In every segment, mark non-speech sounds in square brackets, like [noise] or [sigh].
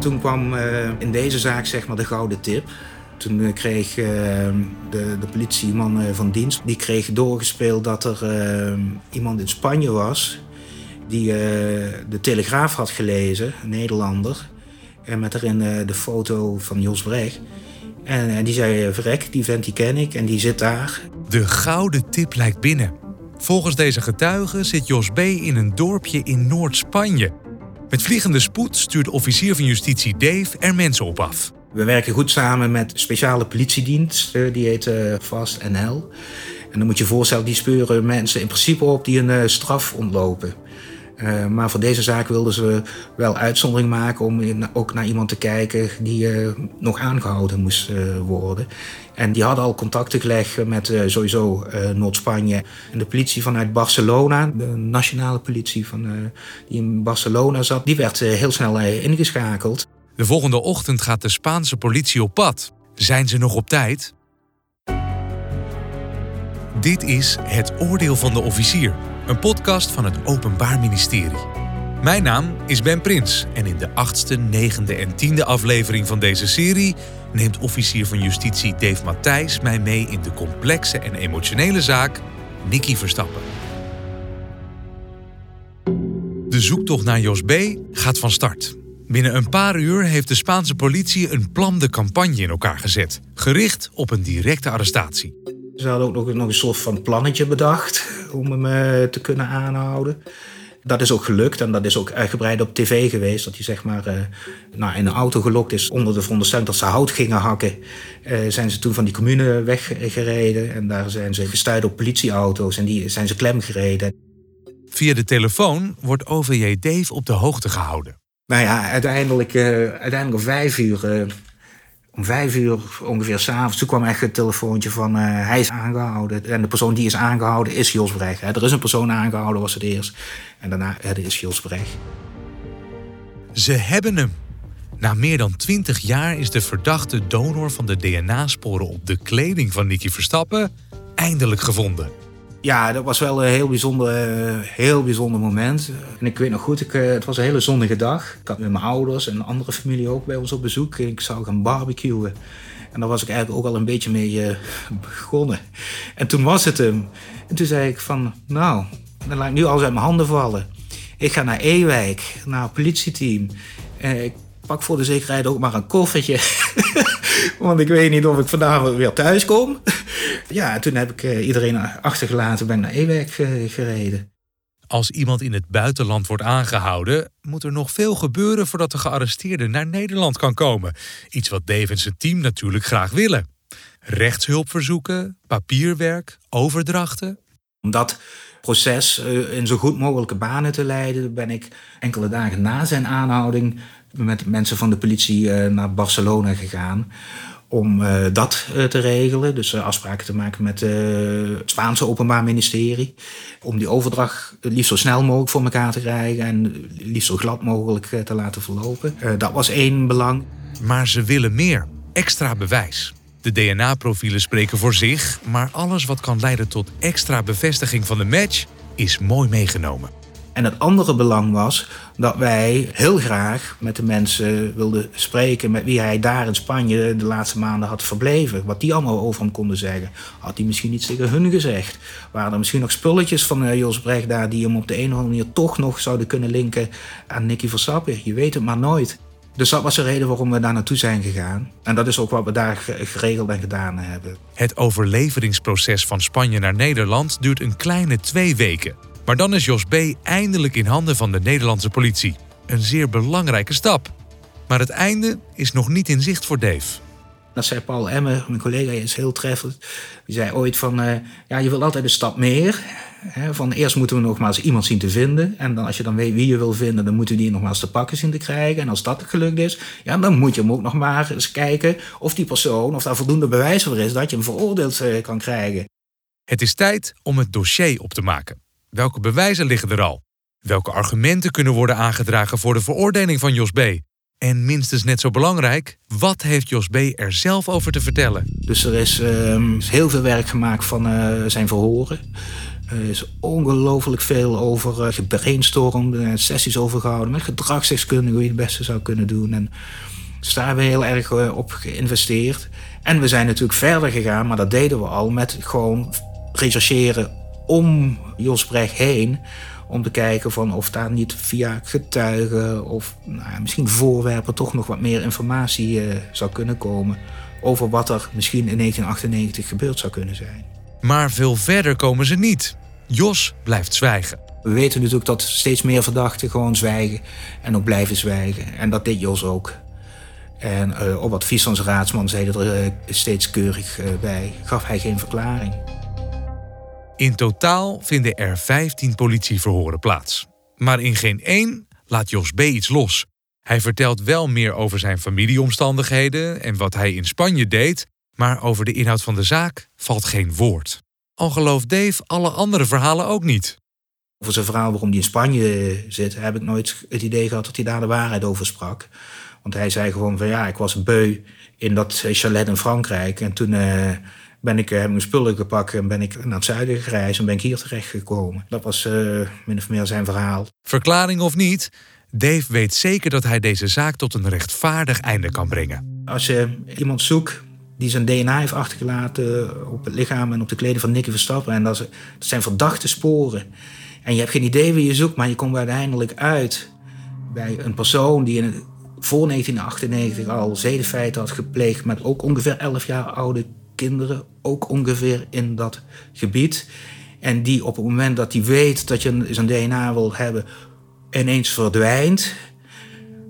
Toen kwam eh, in deze zaak zeg maar de gouden tip. Toen eh, kreeg uh, de, de politieman van dienst, die kreeg doorgespeeld dat er iemand in Spanje was die de Telegraaf had gelezen, een Nederlander. En met erin de foto van Jos Brecht. En die zei, verrek, die vent die ken ik en die zit daar. De gouden tip lijkt binnen. Volgens deze getuigen zit Jos B. in een dorpje in Noord-Spanje. Met vliegende spoed stuurt officier van justitie Dave er mensen op af. We werken goed samen met speciale politiedienst, eh, die heet uh, Fast NL. En dan moet je je voorstellen, die speuren mensen in principe op die een eh, straf ontlopen. Uh, maar voor deze zaak wilden ze wel uitzondering maken om ook naar iemand te kijken die uh, nog aangehouden moest uh, worden. En die hadden al contacten gelegd met sowieso Noord-Spanje en de politie vanuit Barcelona. De nationale politie van, die in Barcelona zat, die werd heel snel ingeschakeld. De volgende ochtend gaat de Spaanse politie op pad. Zijn ze nog op tijd? Dit is Het Oordeel van de Officier een podcast van het Openbaar Ministerie. Mijn naam is Ben Prins en in de achtste, negende en tiende aflevering van deze serie neemt officier van justitie Dave Matthijs mij mee in de complexe en emotionele zaak Nicky Verstappen. De zoektocht naar Jos B. gaat van start. Binnen een paar uur heeft de Spaanse politie een plan de campagne in elkaar gezet, gericht op een directe arrestatie. Ze hadden ook nog, nog een soort van plannetje bedacht om hem uh, te kunnen aanhouden. Dat is ook gelukt en dat is ook uitgebreid op tv geweest. Dat hij zeg maar uh, nou, in een auto gelokt is onder de veronderstelling dat ze hout gingen hakken. Uh, zijn ze toen van die commune weggereden en daar zijn ze gestuurd op politieauto's en die zijn ze klem gereden. Via de telefoon wordt OVJ Dave op de hoogte gehouden. Nou ja, uiteindelijk, uiteindelijk om vijf uur om vijf uur ongeveer s'avonds, toen kwam echt het telefoontje van uh, hij is aangehouden. En de persoon die is aangehouden is Jos Brecht. Er is een persoon aangehouden, was het eerst. En daarna het is Jos Brecht. Ze hebben hem. Na meer dan twintig jaar is de verdachte donor van de DNA-sporen op de kleding van Nicky Verstappen eindelijk gevonden. Ja, dat was wel een heel bijzonder, eh, heel bijzonder moment. En ik weet nog goed, ik, eh, het was een hele zonnige dag. Ik had met mijn ouders en andere familie ook bij ons op bezoek. Ik zou gaan barbecuen. En daar was ik eigenlijk ook al een beetje mee uh, begonnen. En toen was het hem. En toen zei ik van, nou, dan laat ik nu alles uit mijn handen vallen. Ik ga naar Ewijk, naar het politieteam. ik pak voor de zekerheid ook maar een koffertje. [laughs] Want ik weet niet of ik vandaag weer thuis kom. ja, toen heb ik eh, iedereen achtergelaten, ben naar Ewijk eh, gereden. Als iemand in het buitenland wordt aangehouden, moet er nog veel gebeuren voordat de gearresteerde naar Nederland kan komen. Iets wat Dave en zijn team natuurlijk graag willen. Rechtshulp verzoeken, papierwerk, overdrachten. Om dat proces eh, in zo goed mogelijke banen te leiden, ben ik enkele dagen na zijn aanhouding met mensen van de politie naar Barcelona gegaan om uh, dat uh, te regelen. Dus afspraken te maken met het Spaanse Openbaar Ministerie. Om die overdracht liefst zo snel mogelijk voor elkaar te krijgen en liefst zo glad mogelijk te laten verlopen. dat was één belang. Maar ze willen meer, extra bewijs. De DNA-profielen spreken voor zich, maar alles wat kan leiden tot extra bevestiging van de match is mooi meegenomen. En het andere belang was dat wij heel graag met de mensen wilden spreken met wie hij daar in Spanje de laatste maanden had verbleven. Wat die allemaal over hem konden zeggen. Had hij misschien iets tegen hun gezegd? Waren er misschien nog spulletjes van uh, Jos Brecht daar die hem op de een of andere manier toch nog zouden kunnen linken aan Nicky Verstappen? Je weet het maar nooit. Dus dat was de reden waarom we daar naartoe zijn gegaan. En dat is ook wat we daar geregeld en gedaan hebben. Het overleveringsproces van Spanje naar Nederland duurt een kleine twee weken. Maar dan is Jos B. eindelijk in handen van de Nederlandse politie. Een zeer belangrijke stap. Maar het einde is nog niet in zicht voor Dave. Dat zei Paul Emmer, mijn collega, is heel treffend. Die zei ooit van, uh, ja, je wil altijd een stap meer. Hè, van eerst moeten we nogmaals iemand zien te vinden. En dan, als je dan weet wie je wil vinden, dan moeten we die nogmaals te pakken zien te krijgen. En als dat gelukt is, ja, dan moet je hem ook nog maar eens kijken of die persoon, of daar voldoende bewijs voor is dat je hem veroordeeld uh, kan krijgen. Het is tijd om het dossier op te maken. Welke bewijzen liggen er al? Welke argumenten kunnen worden aangedragen voor de veroordeling van Jos B? En minstens net zo belangrijk, wat heeft Jos B. er zelf over te vertellen? Dus er is uh, heel veel werk gemaakt van uh, zijn verhoren. Er is ongelooflijk veel over uh, gebrainstormd, uh, sessies over gehouden met gedragsdeskundigen hoe je het beste zou kunnen doen. En dus daar hebben we heel erg op geïnvesteerd. En we zijn natuurlijk verder gegaan, maar dat deden we al met gewoon rechercheren om Jos Brecht heen. Om te kijken van of daar niet via getuigen of nou, misschien voorwerpen toch nog wat meer informatie zou kunnen komen. Over wat er misschien in 1998 gebeurd zou kunnen zijn. Maar veel verder komen ze niet. Jos blijft zwijgen. We weten natuurlijk dat steeds meer verdachten gewoon zwijgen en ook blijven zwijgen. En dat deed Jos ook. En uh, op advies van zijn raadsman zei er uh, steeds keurig uh, bij, gaf hij geen verklaring. In totaal vinden er 15 politieverhoren plaats. Maar in geen één laat Jos B. iets los. Hij vertelt wel meer over zijn familieomstandigheden en wat hij in Spanje deed, maar over de inhoud van de zaak valt geen woord. Al gelooft Dave alle andere verhalen ook niet. Over zijn verhaal waarom hij in Spanje zit, heb ik nooit het idee gehad dat hij daar de waarheid over sprak. Want hij zei gewoon van ja, ik was beu in dat chalet in Frankrijk. En toen uh, ben ik, uh, heb ik mijn spullen gepakt en ben ik naar het zuiden gereisd en ben ik hier terechtgekomen. Dat was uh, min of meer zijn verhaal. Verklaring of niet, Dave weet zeker dat hij deze zaak tot een rechtvaardig einde kan brengen. Als je iemand zoekt die zijn DNA heeft achtergelaten op het lichaam en op de kleding van Nicky Verstappen. En dat, zijn verdachte sporen. En je hebt geen idee wie je zoekt, maar je komt uiteindelijk uit bij een persoon die in, voor 1998 al zedenfeiten had gepleegd met ook ongeveer 11 jaar oude kinderen, ook ongeveer in dat gebied. En die op het moment dat hij weet dat je zijn DNA wil hebben, ineens verdwijnt.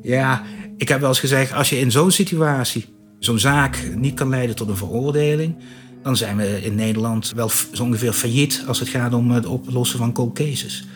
Ja, ik heb wel eens gezegd, als je in zo'n situatie zo'n zaak niet kan leiden tot een veroordeling, dan zijn we in Nederland wel zo ongeveer failliet als het gaat om het oplossen van cold cases.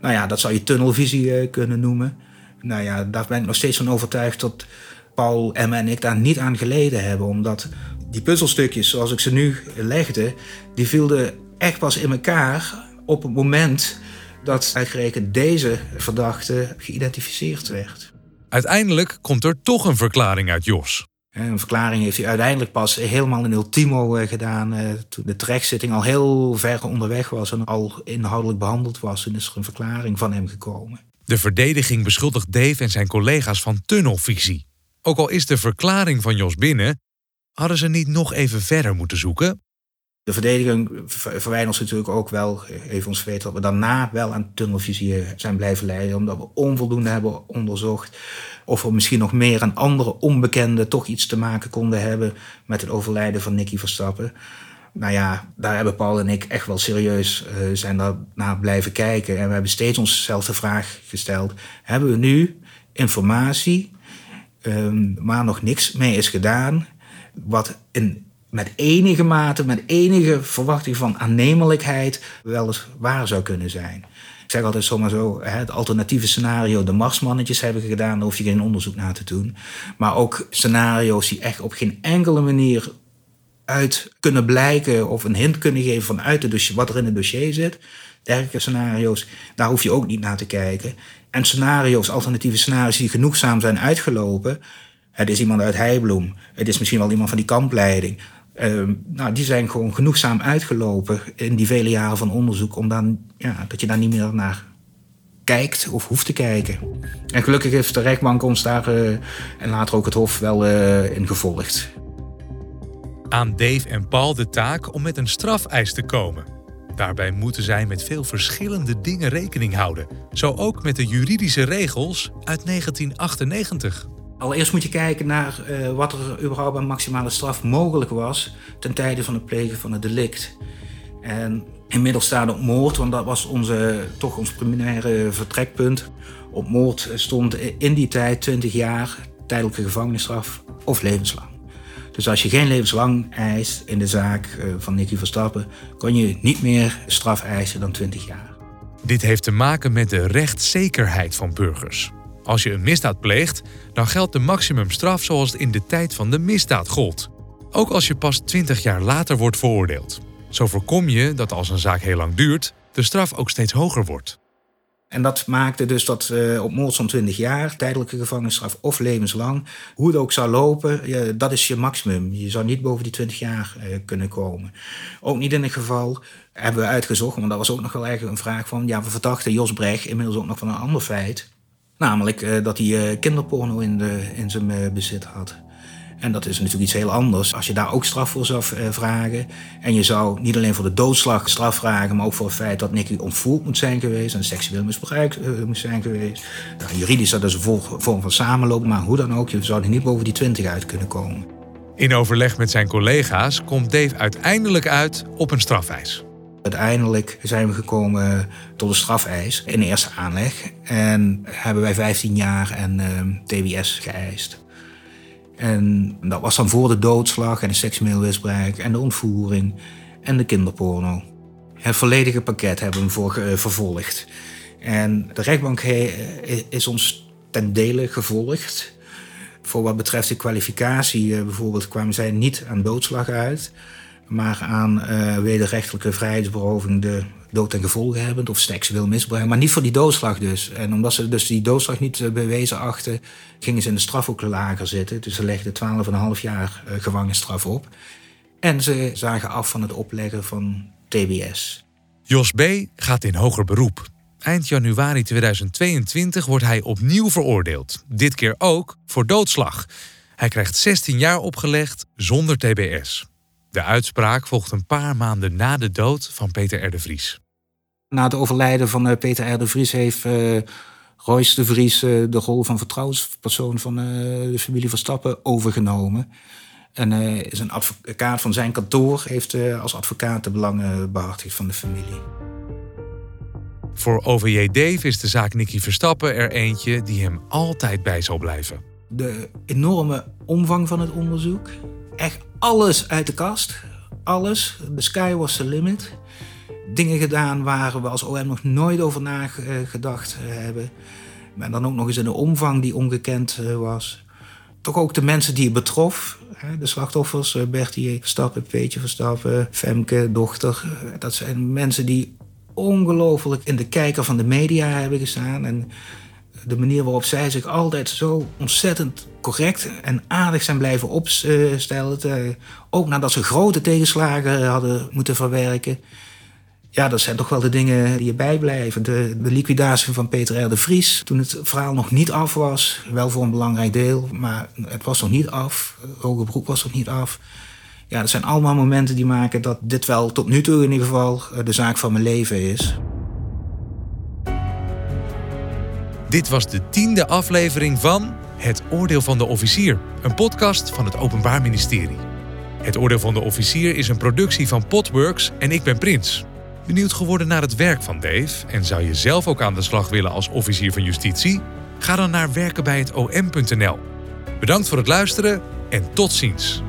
Nou ja, dat zou je tunnelvisie eh, kunnen noemen. Nou ja, daar ben ik nog steeds van overtuigd dat Paul, Emma en ik daar niet aan geleden hebben. Omdat die puzzelstukjes zoals ik ze nu legde, die vielen echt pas in elkaar op het moment dat uitgerekend deze verdachte geïdentificeerd werd. Uiteindelijk komt er toch een verklaring uit Jos. Een verklaring heeft hij uiteindelijk pas helemaal in ultimo eh, gedaan. Eh, toen de terechtzitting al heel ver onderweg was en al inhoudelijk behandeld was. En is er een verklaring van hem gekomen. De verdediging beschuldigt Dave en zijn collega's van tunnelvisie. Ook al is de verklaring van Jos binnen, hadden ze niet nog even verder moeten zoeken? De verdediging verwijt ons natuurlijk ook wel, even ons weten dat we daarna wel aan tunnelvisie eh, zijn blijven leiden, omdat we onvoldoende hebben onderzocht of we misschien nog meer aan andere onbekenden toch iets te maken konden hebben met het overlijden van Nicky Verstappen. Nou ja, daar hebben Paul en ik echt wel serieus uh, zijn naar blijven kijken. En we hebben steeds onszelf de vraag gesteld: hebben we nu informatie, um, waar nog niks mee is gedaan, wat in met enige mate, met enige verwachting van aannemelijkheid wel eens waar zou kunnen zijn. Ik zeg altijd zomaar zo, het alternatieve scenario, de marsmannetjes hebben gedaan, daar hoef je geen onderzoek naar te doen. Maar ook scenario's die echt op geen enkele manier uit kunnen blijken of een hint kunnen geven vanuit het dossier, wat er in het dossier zit. Dergelijke scenario's, daar hoef je ook niet naar te kijken. En scenario's, alternatieve scenario's die genoegzaam zijn uitgelopen. Het is iemand uit Heibloem. Het is misschien wel iemand van die kampleiding. Ehm, nou, die zijn gewoon genoegzaam uitgelopen in die vele jaren van onderzoek, om dan, ja, dat je daar niet meer naar kijkt of hoeft te kijken. En gelukkig heeft de rechtbank ons daar uh, en later ook het Hof wel uh, in gevolgd. Aan Dave en Paul de taak om met een strafeis te komen. Daarbij moeten zij met veel verschillende dingen rekening houden. Zo ook met de juridische regels uit 1998. Allereerst moet je kijken naar uh, wat er überhaupt een maximale straf mogelijk was ten tijde van het plegen van het delict. En inmiddels staat op moord, want dat was onze, toch ons primaire vertrekpunt. Op moord stond in die tijd 20 jaar tijdelijke gevangenisstraf of levenslang. Dus als je geen levenslang eist in de zaak uh, van Nicky Verstappen, kon je niet meer straf eisen dan 20 jaar. Dit heeft te maken met de rechtszekerheid van burgers. Als je een misdaad pleegt, dan geldt de maximumstraf zoals het in de tijd van de misdaad gold. Ook als je pas 20 jaar later wordt veroordeeld. Zo voorkom je dat als een zaak heel lang duurt, de straf ook steeds hoger wordt. En dat maakte dus dat uh, op moord 20 jaar, tijdelijke gevangenisstraf of levenslang, hoe het ook zou lopen, dat is je maximum. Je zou niet boven die 20 jaar uh, kunnen komen. Ook niet in het geval, hebben we uitgezocht, want dat was ook nog wel een vraag van, ja, we verdachten Jos Brecht inmiddels ook nog van een ander feit. Namelijk uh, dat hij kinderporno in, de, in zijn bezit had. En dat is natuurlijk iets heel anders. Als je daar ook straf voor zou eh, vragen. En je zou niet alleen voor de doodslag straf vragen, maar ook voor het feit dat Nicky ontvoerd moet zijn geweest en seksueel misbruikt moet zijn geweest. Nou, juridisch dat is een vorm van samenloop, maar hoe dan ook, je zou er niet boven die 20 uit kunnen komen. In overleg met zijn collega's komt Dave uiteindelijk uit op een strafeis. Uiteindelijk zijn we gekomen tot een strafeis in eerste aanleg. En hebben wij 15 jaar en uh, TBS geëist. En dat was dan voor de doodslag en de seksueel misbruik en de ontvoering en de kinderporno. Het volledige pakket hebben we voor uh, vervolgd. En de rechtbank is ons ten dele gevolgd. Voor wat betreft de kwalificatie uh, bijvoorbeeld kwamen zij niet aan doodslag uit, maar aan uh, wederrechtelijke vrijheidsberoving de dood en gevolgen hebben of seksueel misbruik, maar niet voor die doodslag dus. En omdat ze dus die doodslag niet eh, bewezen achten, gingen ze in de straf ook lager zitten. Dus ze legden 12,5 jaar uh, gevangenisstraf op. En ze zagen af van het opleggen van TBS. Jos B. gaat in hoger beroep. Eind januari 2022 wordt hij opnieuw veroordeeld. Dit keer ook voor doodslag. Hij krijgt 16 jaar opgelegd zonder TBS. De uitspraak volgt een paar maanden na de dood van Peter R. de Vries. Na het overlijden van uh, Peter R. de Vries heeft uh, Royce de Vries uh, de rol van vertrouwenspersoon van de familie Verstappen overgenomen. En is een advocaat van zijn kantoor heeft als advocaat de belangen behartigd van de familie. Voor OVJ Dave is de zaak Nicky Verstappen er eentje die hem altijd bij zal blijven. De enorme omvang van het onderzoek. Echt alles uit de kast. Alles. The sky was the limit dingen gedaan waar we als OM nog nooit over nagedacht eh, hebben. En dan ook nog eens in een omvang die ongekend eh, was. Toch ook de mensen die het betrof. De slachtoffers, eh, Bertie Verstappen, Peetje Verstappen, Femke, dochter. Dat zijn mensen die ongelooflijk in de kijker van de media hebben gestaan. En de manier waarop zij zich altijd zo ontzettend correct en aardig zijn blijven opstellen. Ook nadat ze grote tegenslagen hadden moeten verwerken ja, dat zijn toch wel de dingen die je bijblijven. De, de, liquidatie van Peter R. de Vries, toen het verhaal nog niet af was. Wel voor een belangrijk deel, maar het was nog niet af. Hoge beroep was nog niet af. Ja, dat zijn allemaal momenten die maken dat dit wel tot nu toe in ieder geval eh, de zaak van mijn leven is. Dit was de tiende aflevering van Het Oordeel van de Officier, een podcast van het Openbaar Ministerie. Het Oordeel van de Officier is een productie van Potworks en ik ben Prins. Benieuwd geworden naar het werk van Dave en zou je zelf ook aan de slag willen als officier van justitie? Ga dan naar werkenbijhetom.nl. Bedankt voor het luisteren en tot ziens.